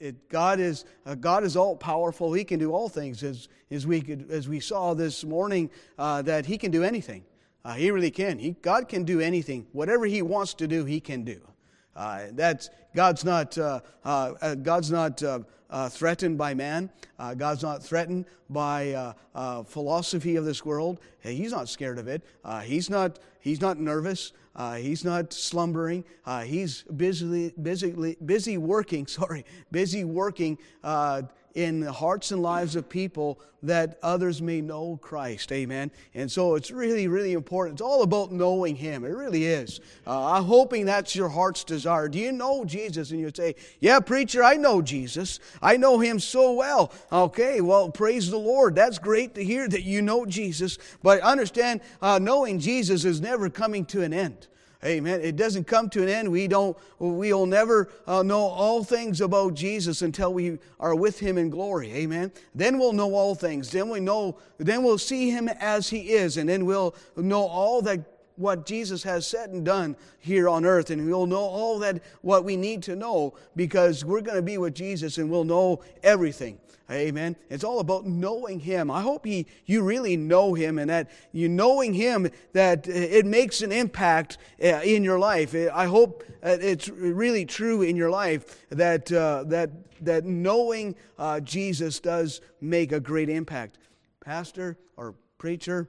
It, God is uh, God is all powerful. He can do all things, as as we could as we saw this morning uh, that He can do anything. Uh, he really can. He, God can do anything. Whatever He wants to do, He can do. Uh, that's God's not uh, uh, God's not threatened by man. God's not threatened by philosophy of this world. He's not scared of it. he's not he's not nervous. Uh, he's not slumbering. Uh, he's busy, busy, busy working, sorry, busy working uh, in the hearts and lives of people that others may know Christ. Amen. And so it's really, really important. It's all about knowing Him. It really is. Uh, I'm hoping that's your heart's desire. Do you know Jesus? And you say, Yeah, preacher, I know Jesus. I know Him so well. Okay, well, praise the Lord. That's great to hear that you know Jesus. But understand, uh, knowing Jesus is never coming to an end. Amen. It doesn't come to an end. We don't, we'll never uh, know all things about Jesus until we are with him in glory. Amen. Then we'll know all things. Then we know, then we'll see him as he is. And then we'll know all that what Jesus has said and done here on earth, and we'll know all that what we need to know because we're going to be with Jesus and we'll know everything. Amen. It's all about knowing Him. I hope he, you really know Him and that you knowing Him that it makes an impact uh, in your life. I hope it's really true in your life that, uh, that, that knowing uh, Jesus does make a great impact. Pastor or preacher,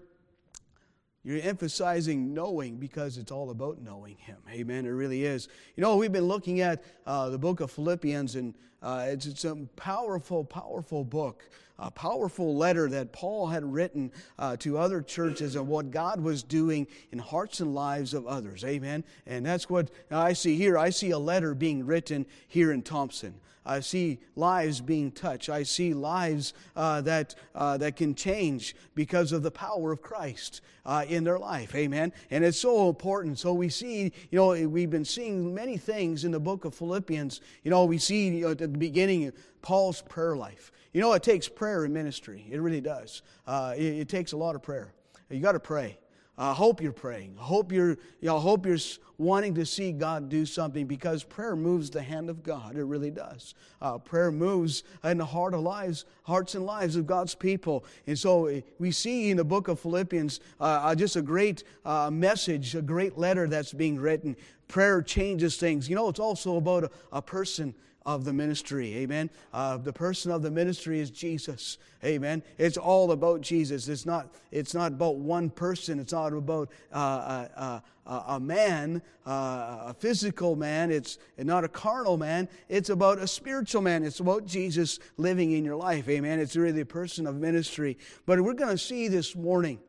you're emphasizing knowing because it's all about knowing Him. Amen. It really is. You know, we've been looking at uh, the book of Philippians, and uh, it's, it's a powerful, powerful book, a powerful letter that Paul had written uh, to other churches and what God was doing in hearts and lives of others. Amen. And that's what I see here. I see a letter being written here in Thompson. I see lives being touched. I see lives uh, that, uh, that can change because of the power of Christ uh, in their life. Amen. And it's so important. So we see, you know, we've been seeing many things in the book of Philippians. You know, we see you know, at the beginning Paul's prayer life. You know, it takes prayer in ministry. It really does. Uh, it, it takes a lot of prayer. You got to pray. I hope you're praying. I hope you're, you know, hope you're wanting to see God do something because prayer moves the hand of God. It really does. Uh, prayer moves in the heart of lives, hearts and lives of God's people. And so eh, we see in the book of Philippians uh, just a great uh, message, a great letter that's being written. Prayer changes things. You know, it's also about a, a person of the ministry. Amen. Uh, the person of the ministry is Jesus. Amen. It's all about Jesus. It's not, it's not about one person. It's not about uh, a, a, a, man, uh, a physical man. It's not a carnal man. It's about a spiritual man. It's about Jesus living in your life. Amen. It's really a person of ministry. But we're going to see this morning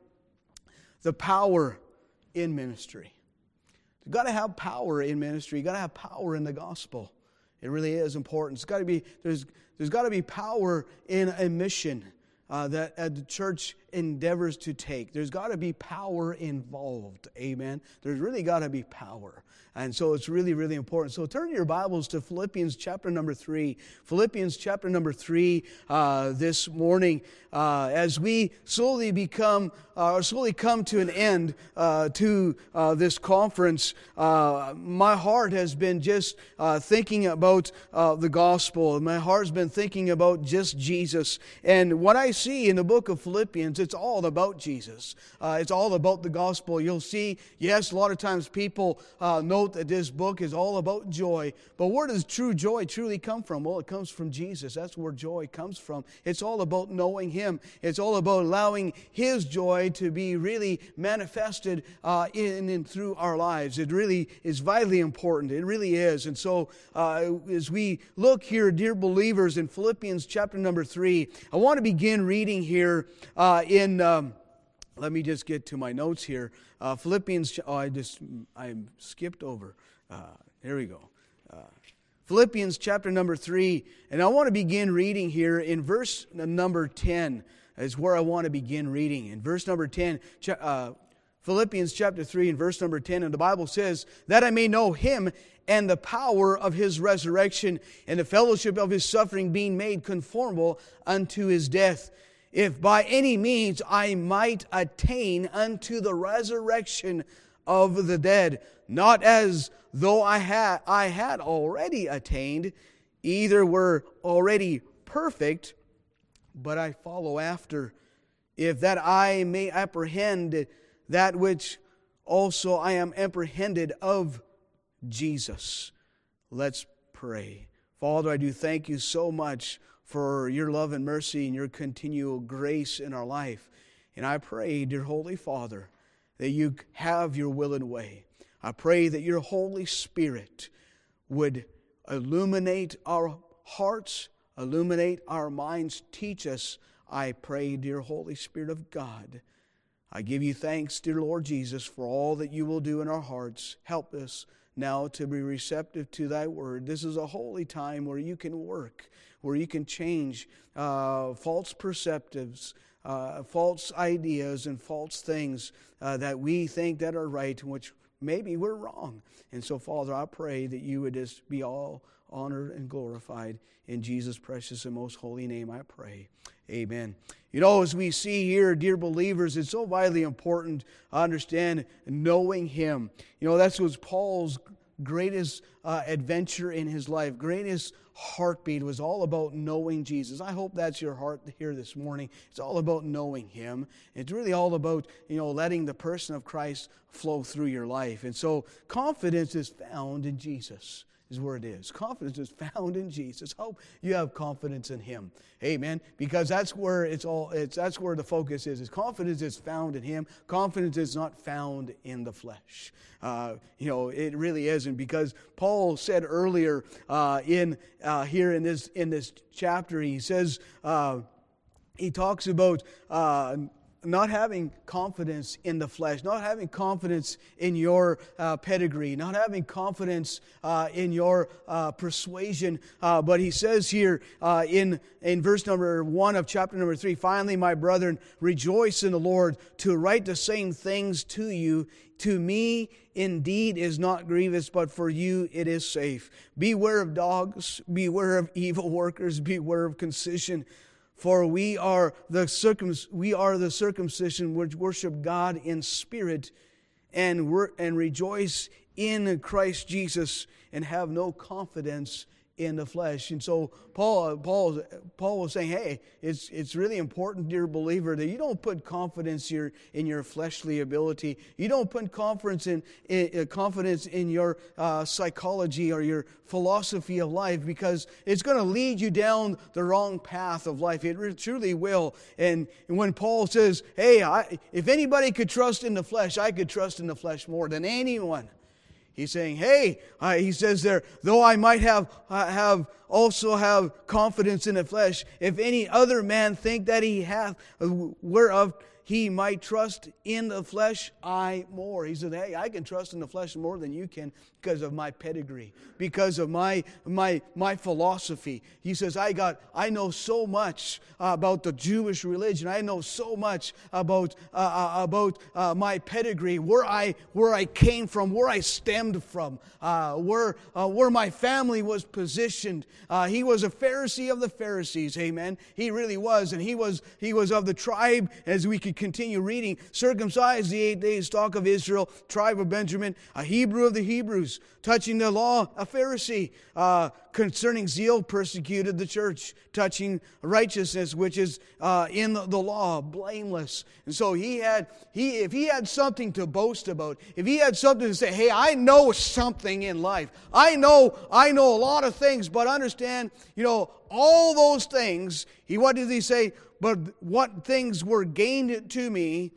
the power in ministry. You've got to have power in ministry. You've got to have power in the gospel. It really is important. It's got to be, there's, there's got to be power in a mission uh, that uh, the church endeavors to take. There's got to be power involved. Amen. There's really got to be power. And so it's really, really important. So turn your Bibles to Philippians chapter number three. Philippians chapter number three uh, this morning uh, as we slowly become, uh, slowly come to an end uh, to uh, this conference. Uh, my heart has been just thinking about the gospel. My heart's been thinking about just Jesus. And what I see in the book of Philippians, it's all about Jesus. it's all about the gospel. You'll see, yes, a lot of times people know note that this book is all about joy. But where does true joy truly come from? Well, it comes from Jesus. That's where joy comes from. It's all about knowing Him, it's all about allowing His joy to be really manifested uh, in and through our lives. It really is vitally important. It really is. And so, uh, as we look here, dear believers, in Philippians chapter number three, I want to begin reading here uh, in. Um, let me just get to my notes here. Uh, Philippians, oh, I just, I skipped over. Uh, here we go. Uh, Philippians chapter number three, and I want to begin reading here in verse number 10, is where I want to begin reading. In verse number 10, uh, Philippians chapter 3 and verse number 10, and the Bible says, That I may know him and the power of his resurrection and the fellowship of his suffering, being made conformable unto his death if by any means I might attain unto the resurrection of the dead, not as though I had, I had already attained, Either we're already perfect, but I follow after, if that I may apprehend that which also I am apprehended of Jesus. Let's pray. Father, I do thank you so much for your love and mercy and your continual grace in our life. And I pray, dear Holy Father, that you have your will and way. I pray that your Holy Spirit would illuminate our hearts, illuminate our minds, teach us. I pray, dear Holy Spirit of God. I give you thanks, dear Lord Jesus, for all that you will do in our hearts. Help us now to be receptive to thy word. This is a holy time where you can work, where you can change uh, false perceptives, uh, false ideas, and false things uh, that we think that are right, which maybe we're wrong. And so, Father, I pray that you would just be all honored and glorified. In Jesus' precious and most holy name, I pray. Amen. You know, as we see here, dear believers, it's so vitally important to understand knowing Him. You know, that's was Paul's greatest uh, adventure in his life, greatest heartbeat was all about knowing Jesus. I hope that's your heart here this morning. It's all about knowing Him. It's really all about, you know, letting the person of Christ flow through your life. And so confidence is found in Jesus is where it is. Confidence is found in Jesus. Hope you have confidence in Him. Amen. Because that's where it's all. It's that's where the focus is. Is confidence is found in Him. Confidence is not found in the flesh. Uh, you know, it really isn't. Because Paul said earlier uh, in uh, here in this in this chapter, he says uh, he talks about uh, not having confidence in the flesh, not having confidence in your uh, pedigree, not having confidence uh, in your uh, persuasion. Uh, but he says here uh, in, in verse number one of chapter number three finally, my brethren, rejoice in the Lord to write the same things to you. To me, indeed, is not grievous, but for you it is safe. Beware of dogs, beware of evil workers, beware of concision. For we are the circum, we are the circumcision which worship God in spirit and, and rejoice in Christ Jesus and have no confidence in the flesh. And so Paul, Paul, Paul was saying, hey, it's, it's really important, dear believer, that you don't put confidence your, in your fleshly ability. You don't put confidence in, in uh, confidence in your uh, psychology or your philosophy of life because it's going to lead you down the wrong path of life. It truly will. And, and when Paul says, hey, I, if anybody could trust in the flesh, I could trust in the flesh more than anyone. He's saying, "Hey," uh, he says there, though I might have uh, have also have confidence in the flesh, if any other man think that he hath uh, whereof he might trust in the flesh, I more. He said, Hey, I can trust in the flesh more than you can because of my pedigree, because of my, my, my philosophy. He says, I got, I know so much about the Jewish religion. I know so much about, uh, uh, about uh, my pedigree, where I, where I came from, where I stemmed from, uh, where, uh, where my family was positioned. Uh, he was a Pharisee of the Pharisees, amen. He really was, and he was, he was of the tribe, as we could continue reading, circumcised the eight days, stock of Israel, tribe of Benjamin, a Hebrew of the Hebrews, touching the law, a Pharisee, uh, concerning zeal, persecuted the church, touching righteousness, which is uh, in the, the, law, blameless. And so he had, he, if he had something to boast about, if he had something to say, hey, I know something in life, I know, I know a lot of things, but understand, you know, all those things, he, what did he say? But what things were gained to me,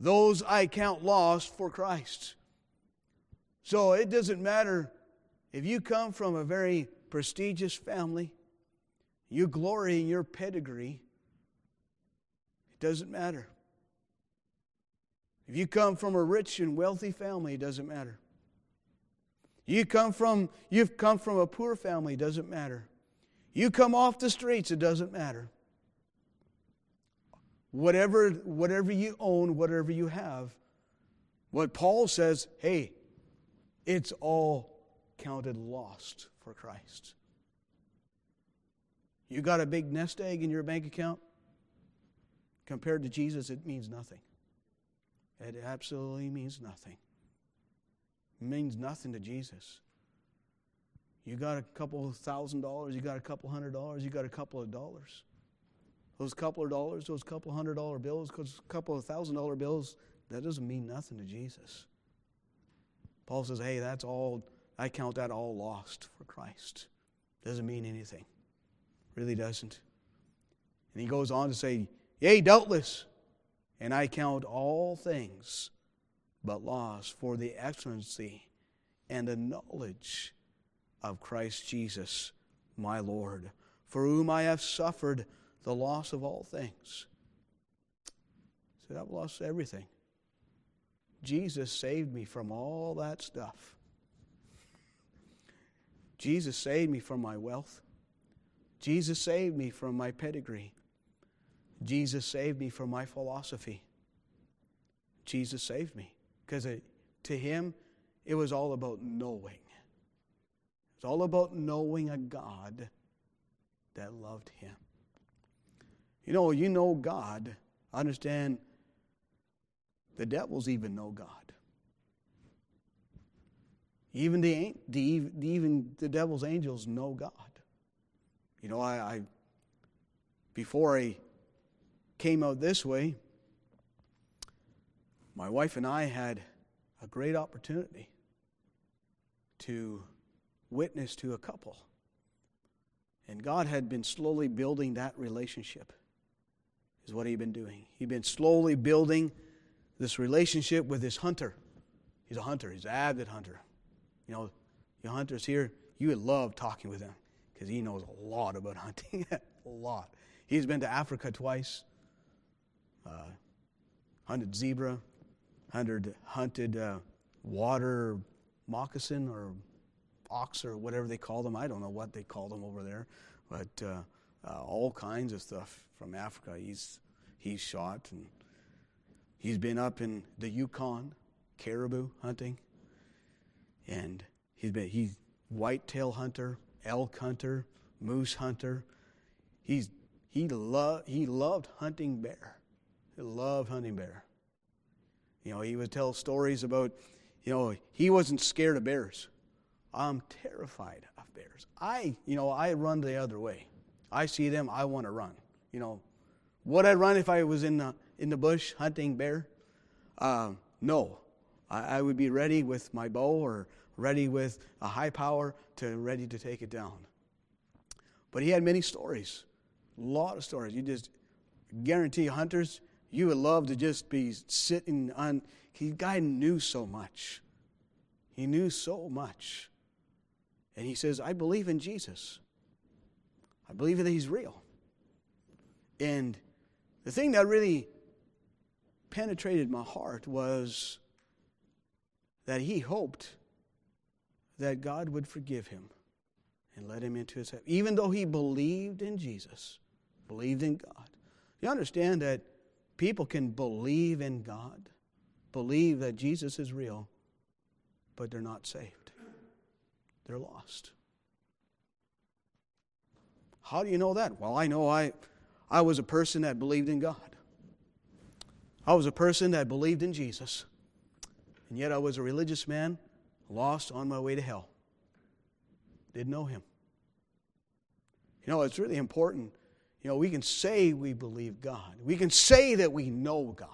those I count lost for Christ. So it doesn't matter if you come from a very prestigious family, you glory in your pedigree, it doesn't matter. If you come from a rich and wealthy family, it doesn't matter. You come from you've come from a poor family, it doesn't matter. You come off the streets, it doesn't matter. Whatever, whatever you own, whatever you have, what Paul says, hey, it's all counted lost for Christ. You got a big nest egg in your bank account? Compared to Jesus, it means nothing. It absolutely means nothing. It means nothing to Jesus. You got a couple thousand dollars, you got a couple hundred dollars, you got a couple of dollars. Those couple of dollars, those couple hundred dollar bills, those couple of thousand dollar bills, that doesn't mean nothing to Jesus. Paul says, hey, that's all, I count that all lost for Christ. Doesn't mean anything. Really doesn't. And he goes on to say, Yea, doubtless, and I count all things but loss for the excellency and the knowledge of Christ Jesus, my Lord, for whom I have suffered the loss of all things. So I've lost everything. Jesus saved me from all that stuff. Jesus saved me from my wealth. Jesus saved me from my pedigree. Jesus saved me from my philosophy. Jesus saved me because to him it was all about knowing. It's all about knowing a God that loved him. You know, you know God. I Understand the devils even know God. Even the, the even the devil's angels know God. You know, I, I before I came out this way, my wife and I had a great opportunity to witness to a couple. And God had been slowly building that relationship, is what He'd been doing. He'd been slowly building this relationship with this hunter. He's a hunter, he's an avid hunter. You know, you hunters here, you would love talking with him because he knows a lot about hunting. a lot. He's been to Africa twice, uh, hunted zebra, hunted, hunted uh, water moccasin or ox or whatever they call them. I don't know what they call them over there, but uh, uh, all kinds of stuff from Africa. He's he's shot and he's been up in the Yukon, caribou hunting, and he's been he's whitetail hunter, elk hunter, moose hunter. He's he loved he loved hunting bear. He loved hunting bear. You know, he would tell stories about, you know, he wasn't scared of bears. I'm terrified of bears. I, you know, I run the other way. I see them, I want to run. You know, would I run if I was in the, in the bush hunting bear? Uh, no. I, I would be ready with my bow or ready with a high power to ready to take it down. But he had many stories, a lot of stories. You just guarantee hunters, you would love to just be sitting on. He guy knew so much. He knew so much. And he says, I believe in Jesus. I believe that he's real. And the thing that really penetrated my heart was that he hoped that God would forgive him and let him into his heaven. Even though he believed in Jesus, believed in God. You understand that people can believe in God, believe that Jesus is real, but they're not saved. They're lost. How do you know that? Well, I know I, I was a person that believed in God. I was a person that believed in Jesus. And yet I was a religious man, lost on my way to hell. Didn't know him. You know, it's really important. You know, we can say we believe God, we can say that we know God,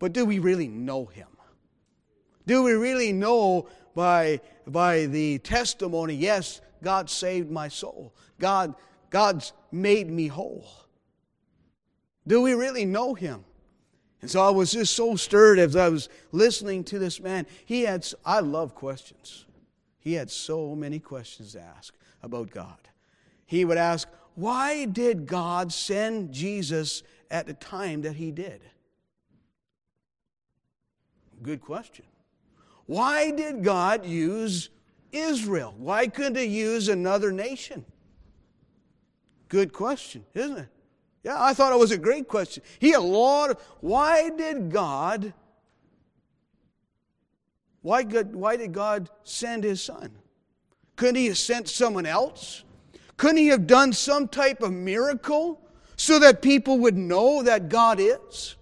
but do we really know him? Do we really know by, by the testimony, yes, God saved my soul. God, God's made me whole. Do we really know him? And so I was just so stirred as I was listening to this man. He had, I love questions. He had so many questions to ask about God. He would ask, Why did God send Jesus at the time that He did? Good question. Why did God use Israel? Why couldn't He use another nation? Good question, isn't it? Yeah, I thought it was a great question. He a lot of, why did God, why, God, why did God send his son? Couldn't he have sent someone else? Couldn't he have done some type of miracle so that people would know that God is?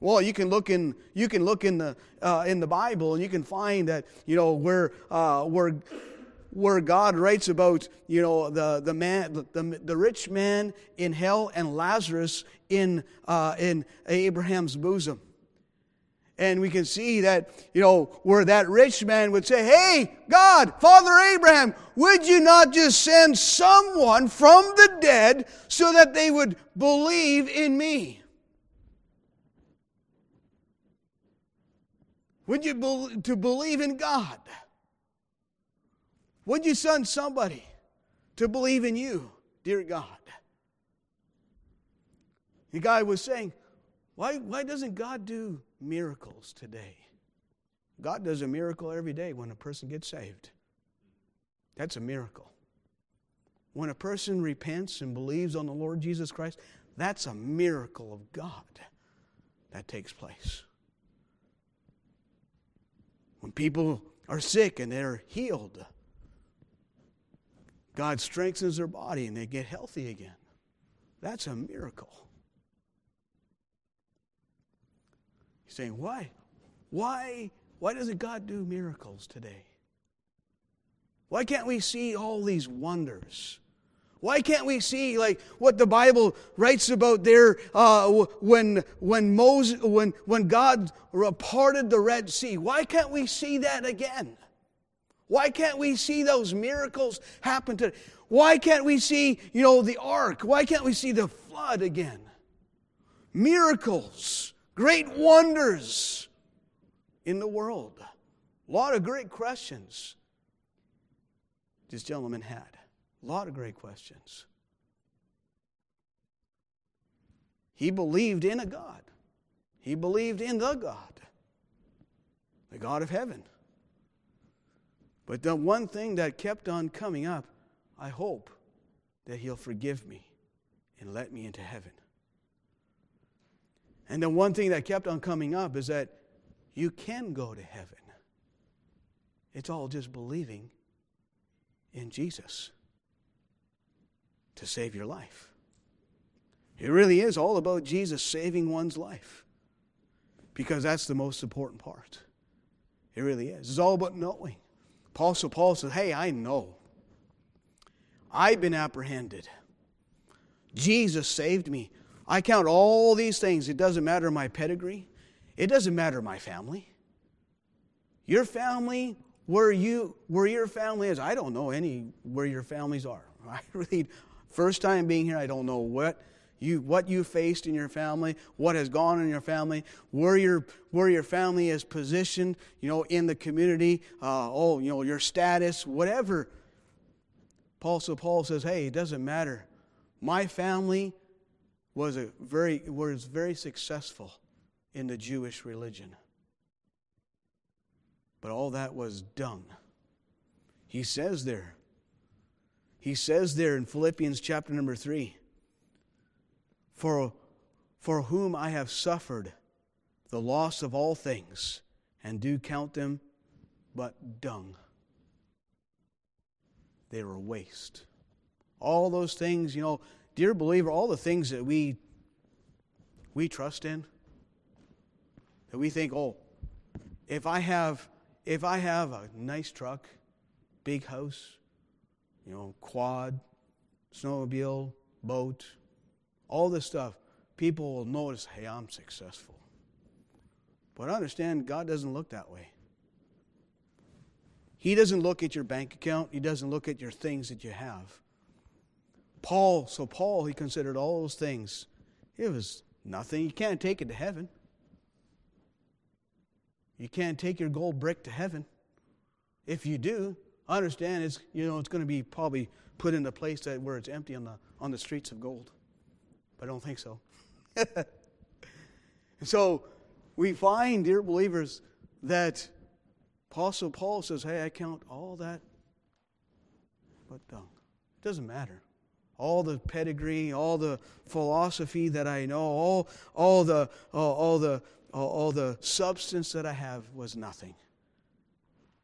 Well, you can look in you can look in the uh, in the Bible and you can find that you know where uh, where where God writes about, you know, the, the man, the, the, rich man in hell and Lazarus in, uh, in Abraham's bosom. And we can see that, you know, where that rich man would say, Hey, God, Father Abraham, would you not just send someone from the dead so that they would believe in me? Would you be- to believe in God? Would you send somebody to believe in you, dear God? The guy was saying, why, why doesn't God do miracles today? God does a miracle every day when a person gets saved. That's a miracle. When a person repents and believes on the Lord Jesus Christ, that's a miracle of God that takes place. When people are sick and they're healed, God strengthens their body and they get healthy again. That's a miracle. You're saying, why? Why? Why doesn't God do miracles today? Why can't we see all these wonders? Why can't we see like what the Bible writes about there uh, when when Moses when when God parted the Red Sea? Why can't we see that again? Why can't we see those miracles happen to? Why can't we see you know the ark? Why can't we see the flood again? Miracles, great wonders in the world. A lot of great questions this gentleman had. A lot of great questions. He believed in a God. He believed in the God, the God of heaven. But the one thing that kept on coming up, I hope that He'll forgive me and let me into heaven. And the one thing that kept on coming up is that you can go to heaven. It's all just believing in Jesus to save your life. It really is all about Jesus saving one's life because that's the most important part. It really is. It's all about knowing. Apostle Paul says, Hey, I know. I've been apprehended. Jesus saved me. I count all these things. It doesn't matter my pedigree, it doesn't matter my family. Your family, where you where your family is, I don't know any where your families are. I really First time being here, I don't know what you what you faced in your family, what has gone in your family, where your where your family is positioned, you know, in the community, uh, oh, you know, your status, whatever. Paul so Paul says, hey, it doesn't matter. My family was a very was very successful in the Jewish religion. But all that was dung. He says there, he says there in Philippians chapter number 3 For, for whom I have suffered the loss of all things, and do count them but dung. They were waste. All those things, you know, dear believer, all the things that we we trust in, that we think, oh, if I have if I have a nice truck, big house, you know, quad, snowmobile, boat, all this stuff, people will notice, hey, I'm successful. But understand, God doesn't look that way. He doesn't look at your bank account, He doesn't look at your things that you have. Paul, so Paul, he considered all those things. It was nothing. You can't take it to heaven. You can't take your gold brick to heaven. If you do, I understand it's you know it's going to be probably put in a place that where it's empty on the on the streets of gold. But I don't think so. so we find, dear believers, that Apostle Paul says, Hey, I count all that but dung. It doesn't matter. All the pedigree, all the philosophy that I know, all, all, the, all, all the, all the substance that I have was nothing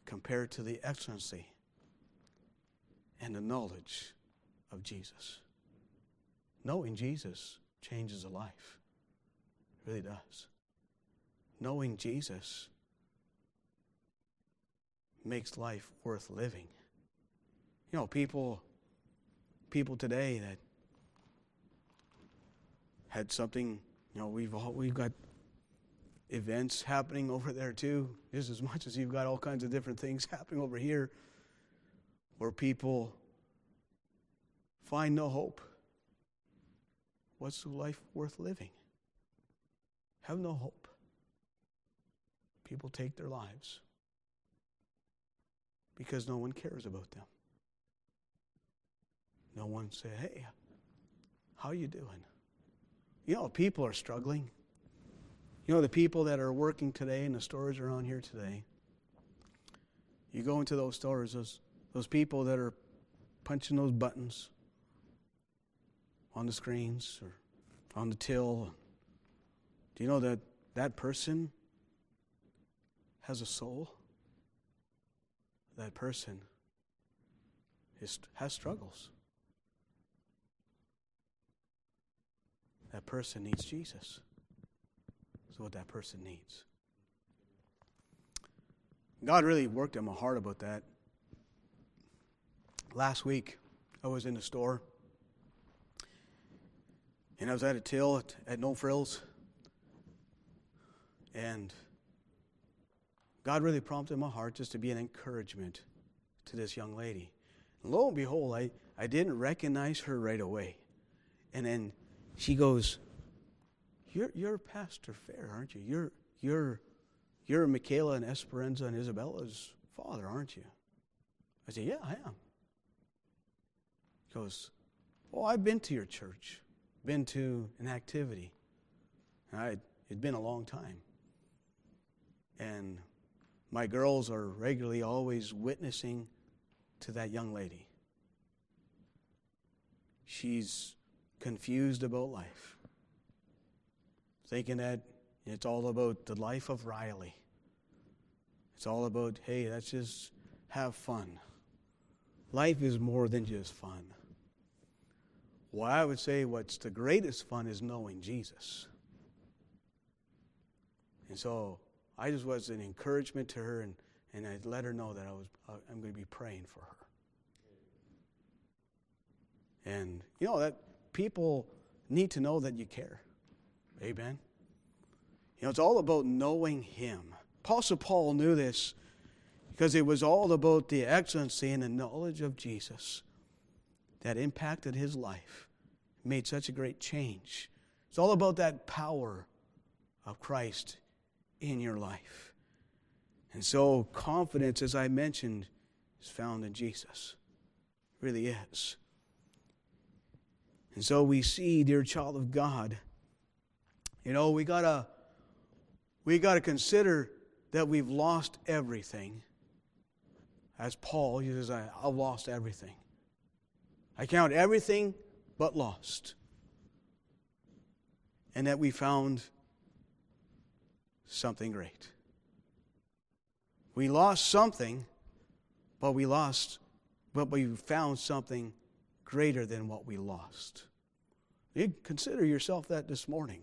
compared to the excellency and the knowledge of Jesus. Knowing Jesus changes a life. It really does. Knowing Jesus makes life worth living. You know, people people today that had something, you know, we've all, we've got events happening over there too, just as much as you've got all kinds of different things happening over here where people find no hope. What's life worth living? Have no hope. People take their lives because no one cares about them. No one say, "Hey, how you doing?" You know, people are struggling. You know, the people that are working today in the stores around here today. You go into those stores, those those people that are punching those buttons on the screens or on the till. Do you know that that person has a soul? That person is, has struggles. That person needs Jesus. That's what that person needs. God really worked in my heart about that. Last week, I was in the store and I was at a till at, at No Frills. And God really prompted my heart just to be an encouragement to this young lady. And lo and behold, I, I didn't recognize her right away. And then she goes, You're, you're Pastor Fair, aren't you? You're, you're, you're Michaela and Esperanza and Isabella's father, aren't you? I said, Yeah, I am. Goes, Oh, I've been to your church been to an activity. I, it'd been a long time. And my girls are regularly always witnessing to that young lady. She's confused about life, thinking that it's all about the life of Riley. It's all about, hey, let's just have fun. Life is more than just fun. Well, I would say what's the greatest fun is knowing Jesus. And so I just was an encouragement to her, and, and I let her know that I was uh, I'm going to be praying for her. And you know that people need to know that you care. Amen. You know, it's all about knowing Him. Apostle Paul knew this because it was all about the excellency and the knowledge of Jesus that impacted his life made such a great change. It's all about that power of Christ in your life. And so, confidence, as I mentioned, is found in Jesus. It really is. And so we see, dear child of God, you know, we gotta we gotta consider that we've lost everything. As Paul, says, I've lost everything. I count everything but lost. And that we found something great. We lost something, but we lost, but we found something greater than what we lost. You consider yourself that this morning.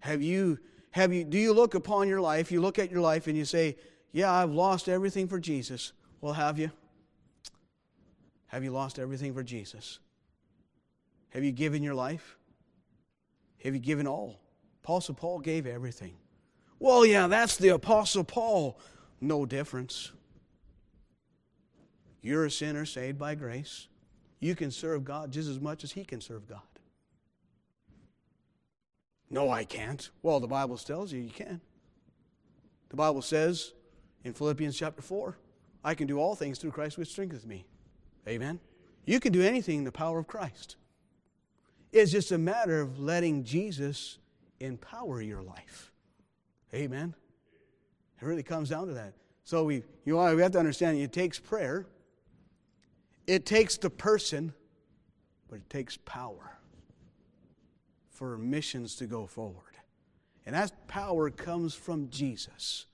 Have you, have you, do you look upon your life, you look at your life and you say, Yeah, I've lost everything for Jesus. Well, have you? Have you lost everything for Jesus? Have you given your life? Have you given all? Apostle Paul gave everything. Well, yeah, that's the Apostle Paul. No difference. You're a sinner saved by grace. You can serve God just as much as he can serve God. No, I can't. Well, the Bible tells you you can. The Bible says in Philippians chapter 4, I can do all things through Christ which strengthens me. Amen. You can do anything in the power of Christ. It's just a matter of letting Jesus empower your life. Amen. It really comes down to that. So we, you know, we have to understand it takes prayer, it takes the person, but it takes power for missions to go forward. And that power comes from Jesus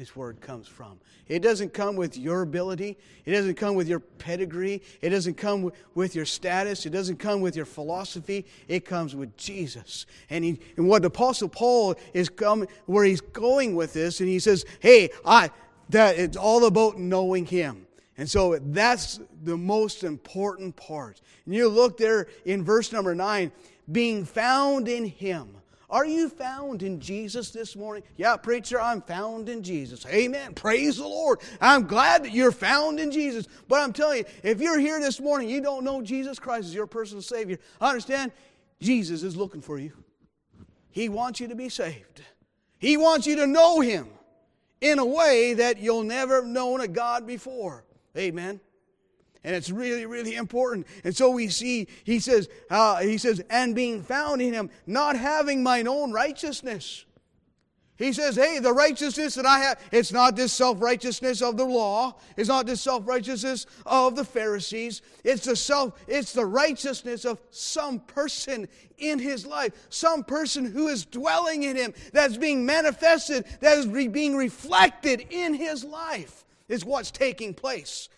is where it comes from. It doesn't come with your ability. It doesn't come with your pedigree. It doesn't come with your status. It doesn't come with your philosophy. It comes with Jesus. And, he, and what the Apostle Paul is coming, where he's going with this, and he says, "Hey, I that it's all about knowing Him." And so that's the most important part. And you look there in verse number nine being found in Him. Are you found in Jesus this morning? Yeah, preacher, I'm found in Jesus. Amen. Praise the Lord. I'm glad that you're found in Jesus. But I'm telling you, if you're here this morning, you don't know Jesus Christ as your personal Savior, understand, Jesus is looking for you. He wants you to be saved. He wants you to know Him in a way that you'll never have known a God before. Amen. And it's really, really important. And so we see, he says, uh, he says, and being found in him, not having mine own righteousness. He says, hey, the righteousness that I have, it's not this self righteousness of the law. It's not this self righteousness of the Pharisees. It's the self, it's the righteousness of some person in his life, some person who is dwelling in him, that's being manifested, that is being reflected in his life, is what's taking place.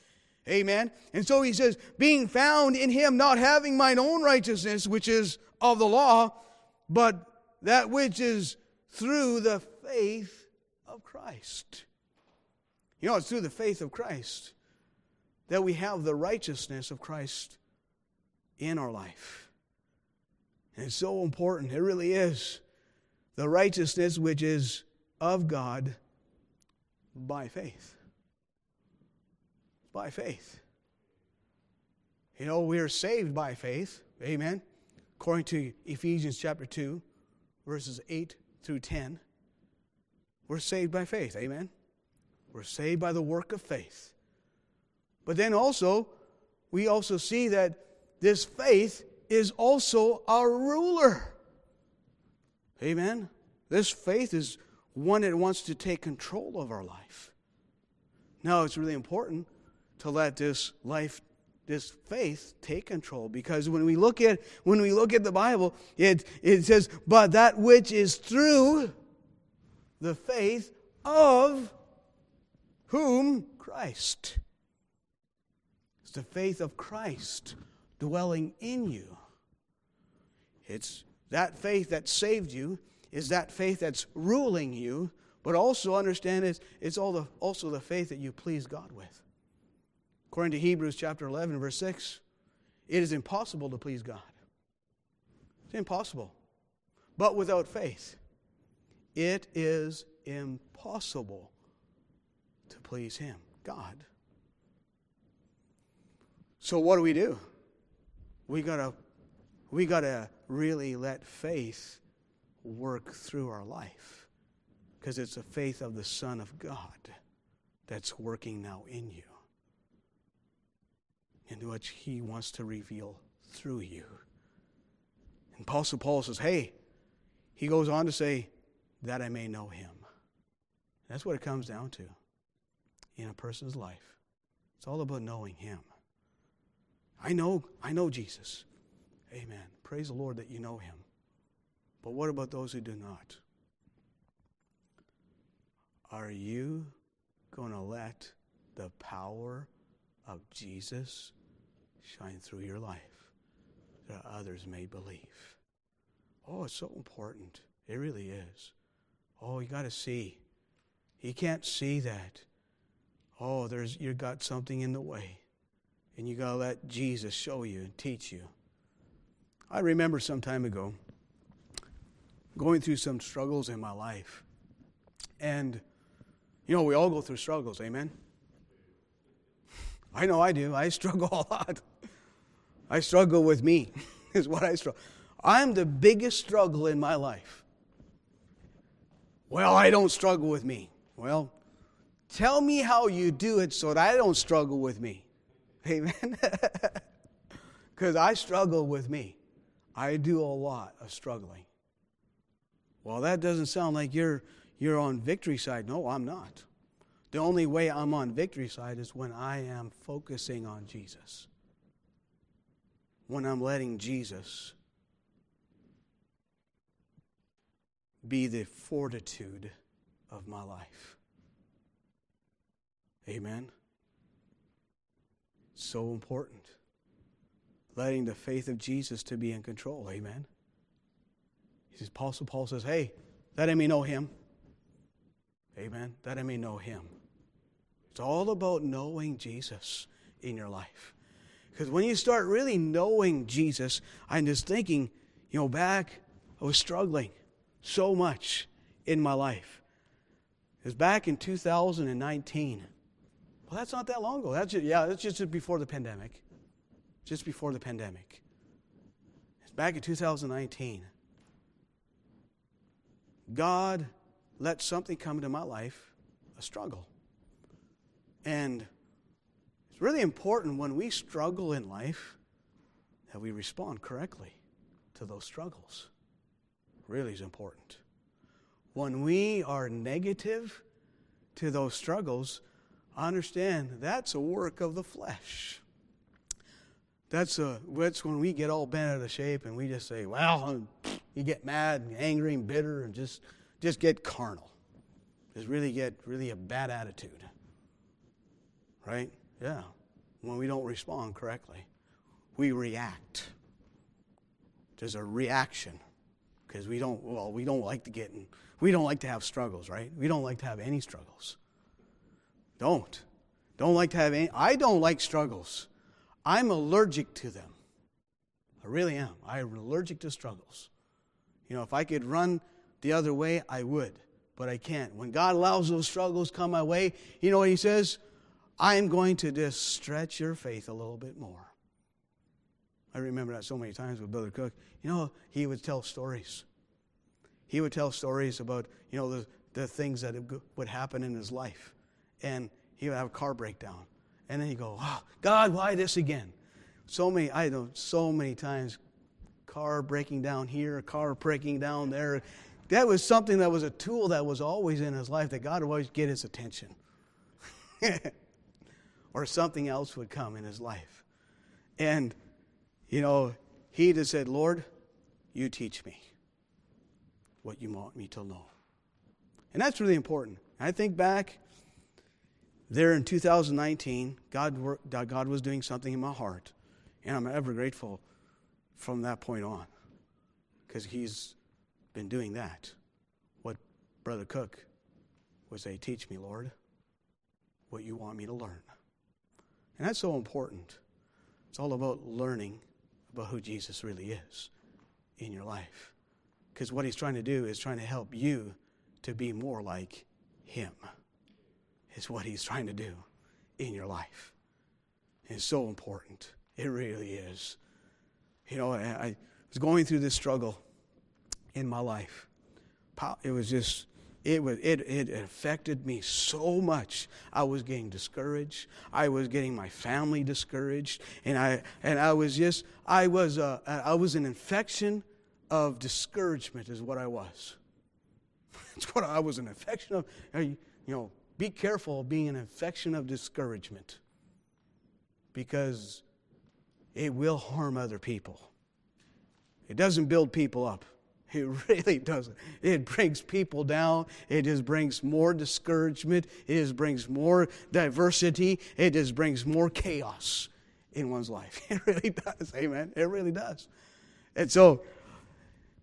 Amen. And so he says, being found in him, not having mine own righteousness, which is of the law, but that which is through the faith of Christ. You know, it's through the faith of Christ that we have the righteousness of Christ in our life. And it's so important. It really is. The righteousness which is of God by faith by faith. You know, we are saved by faith. Amen. According to Ephesians chapter 2, verses 8 through 10. We're saved by faith. Amen. We're saved by the work of faith. But then also, we also see that this faith is also our ruler. Amen. This faith is one that wants to take control of our life. Now, it's really important to let this life this faith take control. Because when we look at when we look at the bible it it says but that which is through the faith of whom? Christ. It's the faith of christ dwelling in you. It's that faith that saved you is that faith that's ruling you but also understand it's, it's all the, also the faith that you please god with According to Hebrews chapter 11, verse 6, it is impossible to please God. It's impossible. But without faith, it is impossible to please Him, God. So what do we do? We gotta we gotta really let faith work through our life. Because it's the faith of the Son of God that's working now in you in which he wants to reveal through you. And Apostle Paul says, Hey, he goes on to say, that I may know him. That's what it comes down to in a person's life. It's all about knowing him. I know, I know Jesus. Amen. Praise the Lord that you know him. But what about those who do not? Are you going to let the power of Jesus shine through your life that others may believe. Oh, it's so important. It really is. Oh, you got to see. You can't see that. Oh, there's you got something in the way. And you got to let Jesus show you and teach you. I remember some time ago going through some struggles in my life. And you know, we all go through struggles, amen. I know I do. I struggle a lot. I struggle with me, is what I struggle. I'm the biggest struggle in my life. Well, I don't struggle with me. Well, tell me how you do it so that I don't struggle with me. Amen. Because I struggle with me. I do a lot of struggling. Well, that doesn't sound like you're, you're on victory side. No, I'm not. The only way I'm on victory side is when I am focusing on Jesus when I'm letting Jesus be the fortitude of my life. Amen. So important. Letting the faith of Jesus to be in control. Amen. He says, Apostle Paul says, Hey, that I may know him. Amen. That I may know him. It's all about knowing Jesus in your life. Because when you start really knowing Jesus, I'm just thinking, you know, back, I was struggling so much in my life. It was back in 2019. Well, that's not that long ago. That's just, yeah, that's just before the pandemic. Just before the pandemic. It's back in 2019. God let something come into my life, a struggle. And it's really important when we struggle in life that we respond correctly to those struggles. Really is important. When we are negative to those struggles, understand that's a work of the flesh. That's, a, that's when we get all bent out of shape and we just say, well, you get mad and angry and bitter and just, just get carnal. Just really get really a bad attitude. Right? Yeah. When we don't respond correctly, we react. There's a reaction because we don't, well, we don't like to get in, we don't like to have struggles, right? We don't like to have any struggles. Don't. Don't like to have any. I don't like struggles. I'm allergic to them. I really am. I'm allergic to struggles. You know, if I could run the other way, I would, but I can't. When God allows those struggles come my way, you know what He says? I am going to just stretch your faith a little bit more. I remember that so many times with Brother Cook. You know, he would tell stories. He would tell stories about, you know, the, the things that would happen in his life and he would have a car breakdown. And then he'd go, oh, God, why this again? So many, I know, so many times, car breaking down here, car breaking down there. That was something that was a tool that was always in his life that God would always get his attention. or something else would come in his life. And, you know, he just said, Lord, you teach me what you want me to know. And that's really important. I think back there in 2019, God, worked, God was doing something in my heart. And I'm ever grateful from that point on because He's been doing that. What Brother Cook would say, Teach me, Lord, what you want me to learn. And that's so important. It's all about learning about who Jesus really is in your life. Because what He's trying to do is trying to help you to be more like Him is what He's trying to do in your life. It's so important. It really is. You know, I, I was going through this struggle in my life. It was just, it, was, it, it affected me so much. I was getting discouraged. I was getting my family discouraged. And I, and I was just, I was, uh, I was an infection of discouragement, is what I was. It's what I was an infection of. You know, be careful of being an infection of discouragement because it will harm other people. It doesn't build people up. It really doesn't. It brings people down. It just brings more discouragement. It just brings more diversity. It just brings more chaos in one's life. It really does. Amen. It really does. And so,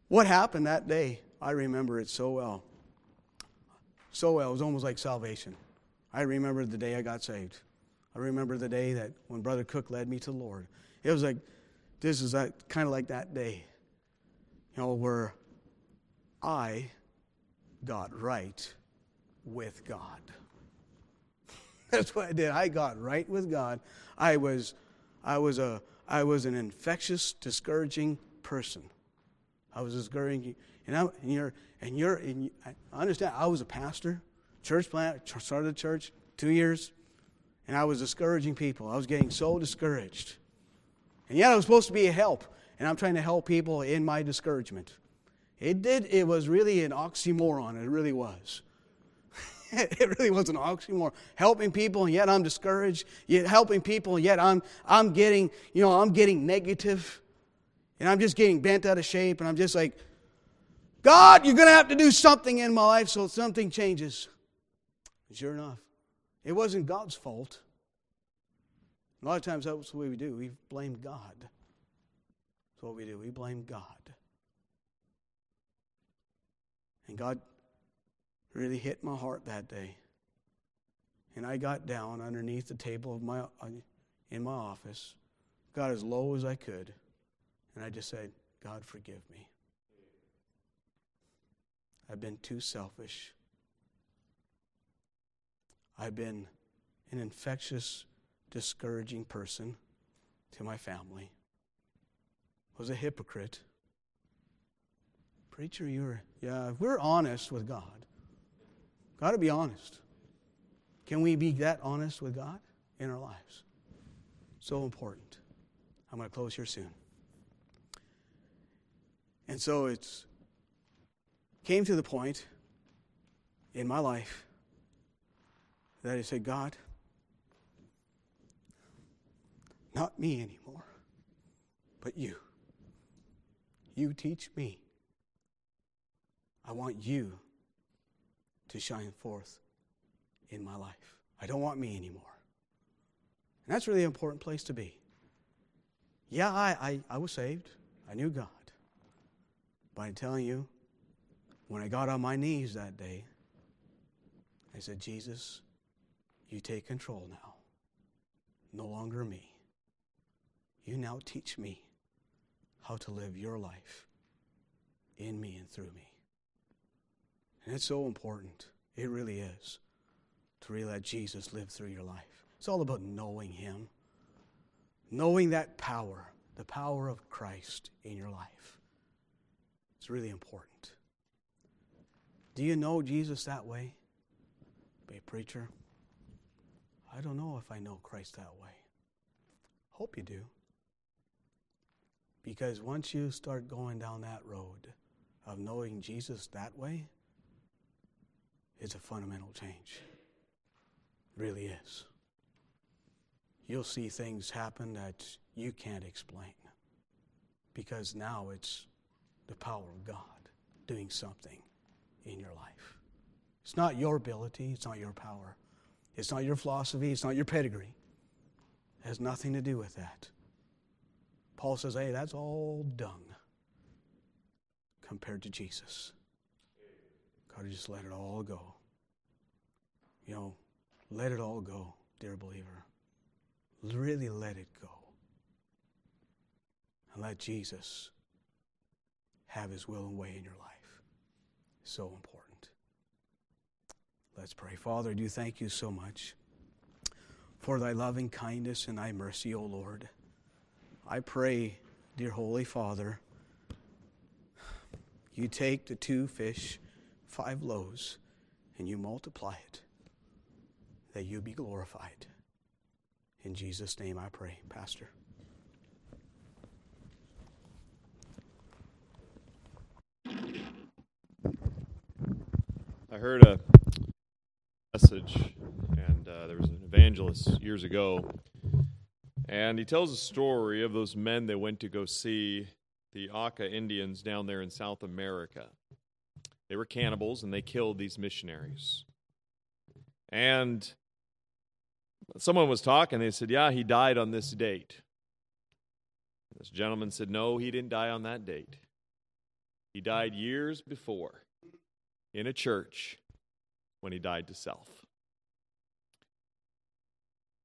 what happened that day, I remember it so well so well. It was almost like salvation. I remember the day I got saved. I remember the day that when Brother Cook led me to the Lord. It was like, this is that, kind of like that day, know, where I got right with God. That's what I did. I got right with God. I was, I was a, I was an infectious, discouraging person. I was discouraging, and, I, and you're, and you're, and you, I understand, I was a pastor, church plant, started a church, two years, and I was discouraging people. I was getting so discouraged. And yet I was supposed to be a help, and I'm trying to help people in my discouragement. It did, it was really an oxymoron. It really was. it really was an oxymoron. Helping people, and yet I'm discouraged. Yet helping people, and yet I'm, I'm getting, you know, I'm getting negative. And I'm just getting bent out of shape, and I'm just like, God, you're going to have to do something in my life so something changes. Sure enough, it wasn't God's fault. A lot of times that's what we do. We blame God. That's what we do. We blame God. And God really hit my heart that day. And I got down underneath the table of my, in my office, got as low as I could, and I just said, God, forgive me. I've been too selfish. I've been an infectious, discouraging person to my family. Was a hypocrite. Preacher, you're yeah, if we're honest with God, got to be honest. Can we be that honest with God in our lives? So important. I'm going to close here soon. And so it's came to the point in my life that I said, God, not me anymore, but you. You teach me. I want you to shine forth in my life. I don't want me anymore. And that's really an important place to be. Yeah, I, I, I was saved. I knew God. But I'm telling you, when I got on my knees that day, I said, Jesus, you take control now. No longer me. You now teach me how to live your life in me and through me. And it's so important. It really is to really let Jesus live through your life. It's all about knowing Him, knowing that power, the power of Christ in your life. It's really important. Do you know Jesus that way? Be a preacher. I don't know if I know Christ that way. Hope you do. Because once you start going down that road of knowing Jesus that way, it's a fundamental change. It really is. You'll see things happen that you can't explain because now it's the power of God doing something in your life. It's not your ability, it's not your power, it's not your philosophy, it's not your pedigree. It has nothing to do with that. Paul says, hey, that's all dung compared to Jesus. God just let it all go. You know, let it all go, dear believer. Really let it go. And let Jesus have his will and way in your life. So important. Let's pray. Father, I do thank you so much for thy loving kindness and thy mercy, O Lord. I pray, dear Holy Father, you take the two fish, five loaves, and you multiply it, that you be glorified. In Jesus' name I pray, Pastor. I heard a message, and uh, there was an evangelist years ago and he tells a story of those men that went to go see the Auca Indians down there in South America. They were cannibals and they killed these missionaries. And someone was talking, they said, Yeah, he died on this date. This gentleman said, No, he didn't die on that date. He died years before in a church when he died to self.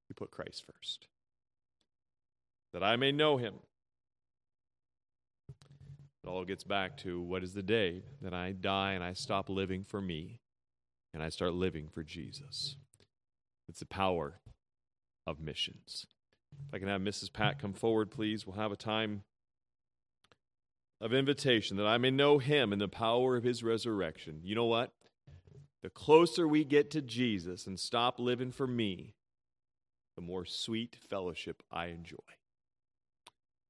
He put Christ first that I may know him. It all gets back to what is the day that I die and I stop living for me and I start living for Jesus. It's the power of missions. If I can have Mrs. Pat come forward, please, we'll have a time of invitation that I may know him and the power of his resurrection. You know what? The closer we get to Jesus and stop living for me, the more sweet fellowship I enjoy.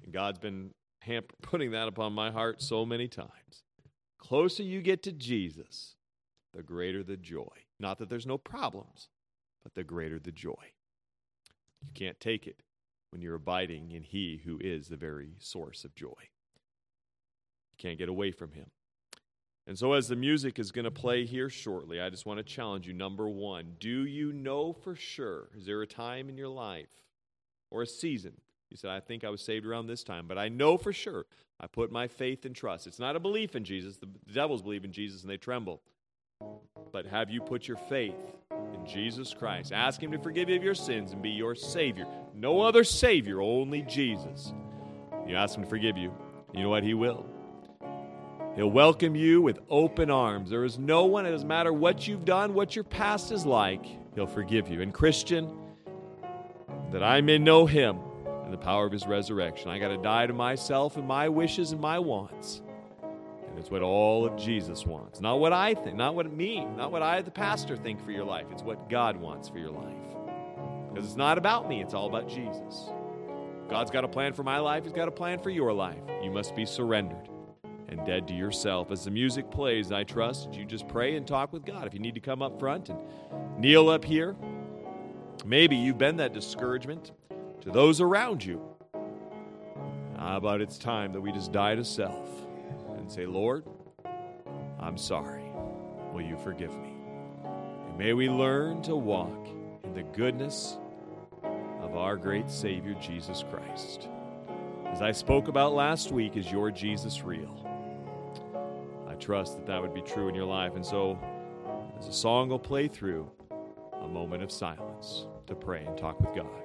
And God's been putting that upon my heart so many times. Closer you get to Jesus, the greater the joy. Not that there's no problems, but the greater the joy. You can't take it when you're abiding in He who is the very source of joy. You can't get away from Him. And so, as the music is going to play here shortly, I just want to challenge you. Number one, do you know for sure? Is there a time in your life or a season you said, I think I was saved around this time, but I know for sure I put my faith and trust. It's not a belief in Jesus. The devils believe in Jesus and they tremble. But have you put your faith in Jesus Christ. Ask Him to forgive you of your sins and be your Savior. No other Savior, only Jesus. You ask Him to forgive you. You know what? He will. He'll welcome you with open arms. There is no one, it doesn't matter what you've done, what your past is like, He'll forgive you. And, Christian, that I may know Him the power of His resurrection, I got to die to myself and my wishes and my wants. And it's what all of Jesus wants. Not what I think, not what me, not what I, the pastor, think for your life. It's what God wants for your life. Because it's not about me, it's all about Jesus. God's got a plan for my life, He's got a plan for your life. You must be surrendered and dead to yourself. As the music plays, I trust you just pray and talk with God. If you need to come up front and kneel up here, maybe you've been that discouragement to those around you. Ah, How about it's time that we just die to self and say, Lord, I'm sorry. Will you forgive me? And may we learn to walk in the goodness of our great Savior, Jesus Christ. As I spoke about last week, is your Jesus real? I trust that that would be true in your life. And so, as a song will play through, a moment of silence to pray and talk with God.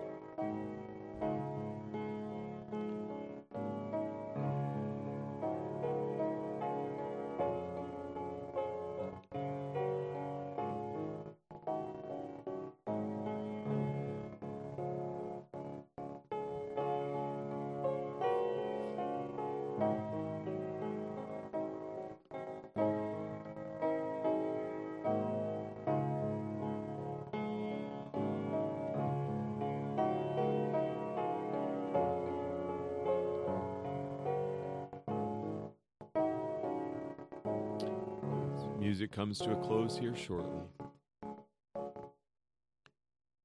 Comes to a close here shortly.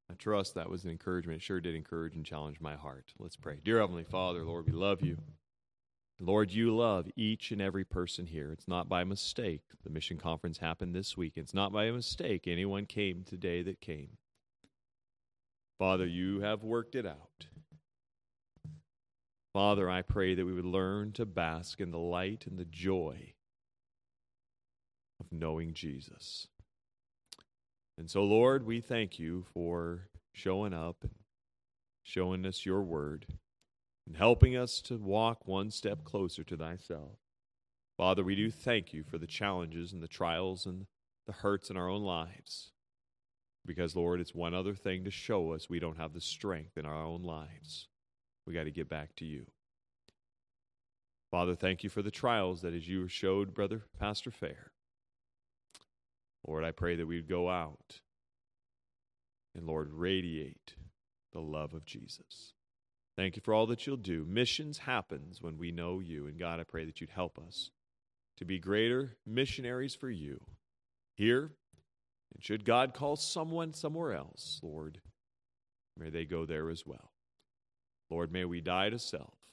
I trust that was an encouragement. It sure did encourage and challenge my heart. Let's pray. Dear Heavenly Father, Lord, we love you. Lord, you love each and every person here. It's not by mistake the mission conference happened this week. It's not by mistake anyone came today that came. Father, you have worked it out. Father, I pray that we would learn to bask in the light and the joy of knowing Jesus. And so, Lord, we thank you for showing up and showing us your word and helping us to walk one step closer to thyself. Father, we do thank you for the challenges and the trials and the hurts in our own lives. Because, Lord, it's one other thing to show us we don't have the strength in our own lives. We got to get back to you. Father, thank you for the trials that as you showed Brother Pastor Fair, Lord, I pray that we'd go out and, Lord, radiate the love of Jesus. Thank you for all that you'll do. Missions happens when we know you. And God, I pray that you'd help us to be greater missionaries for you here. And should God call someone somewhere else, Lord, may they go there as well. Lord, may we die to self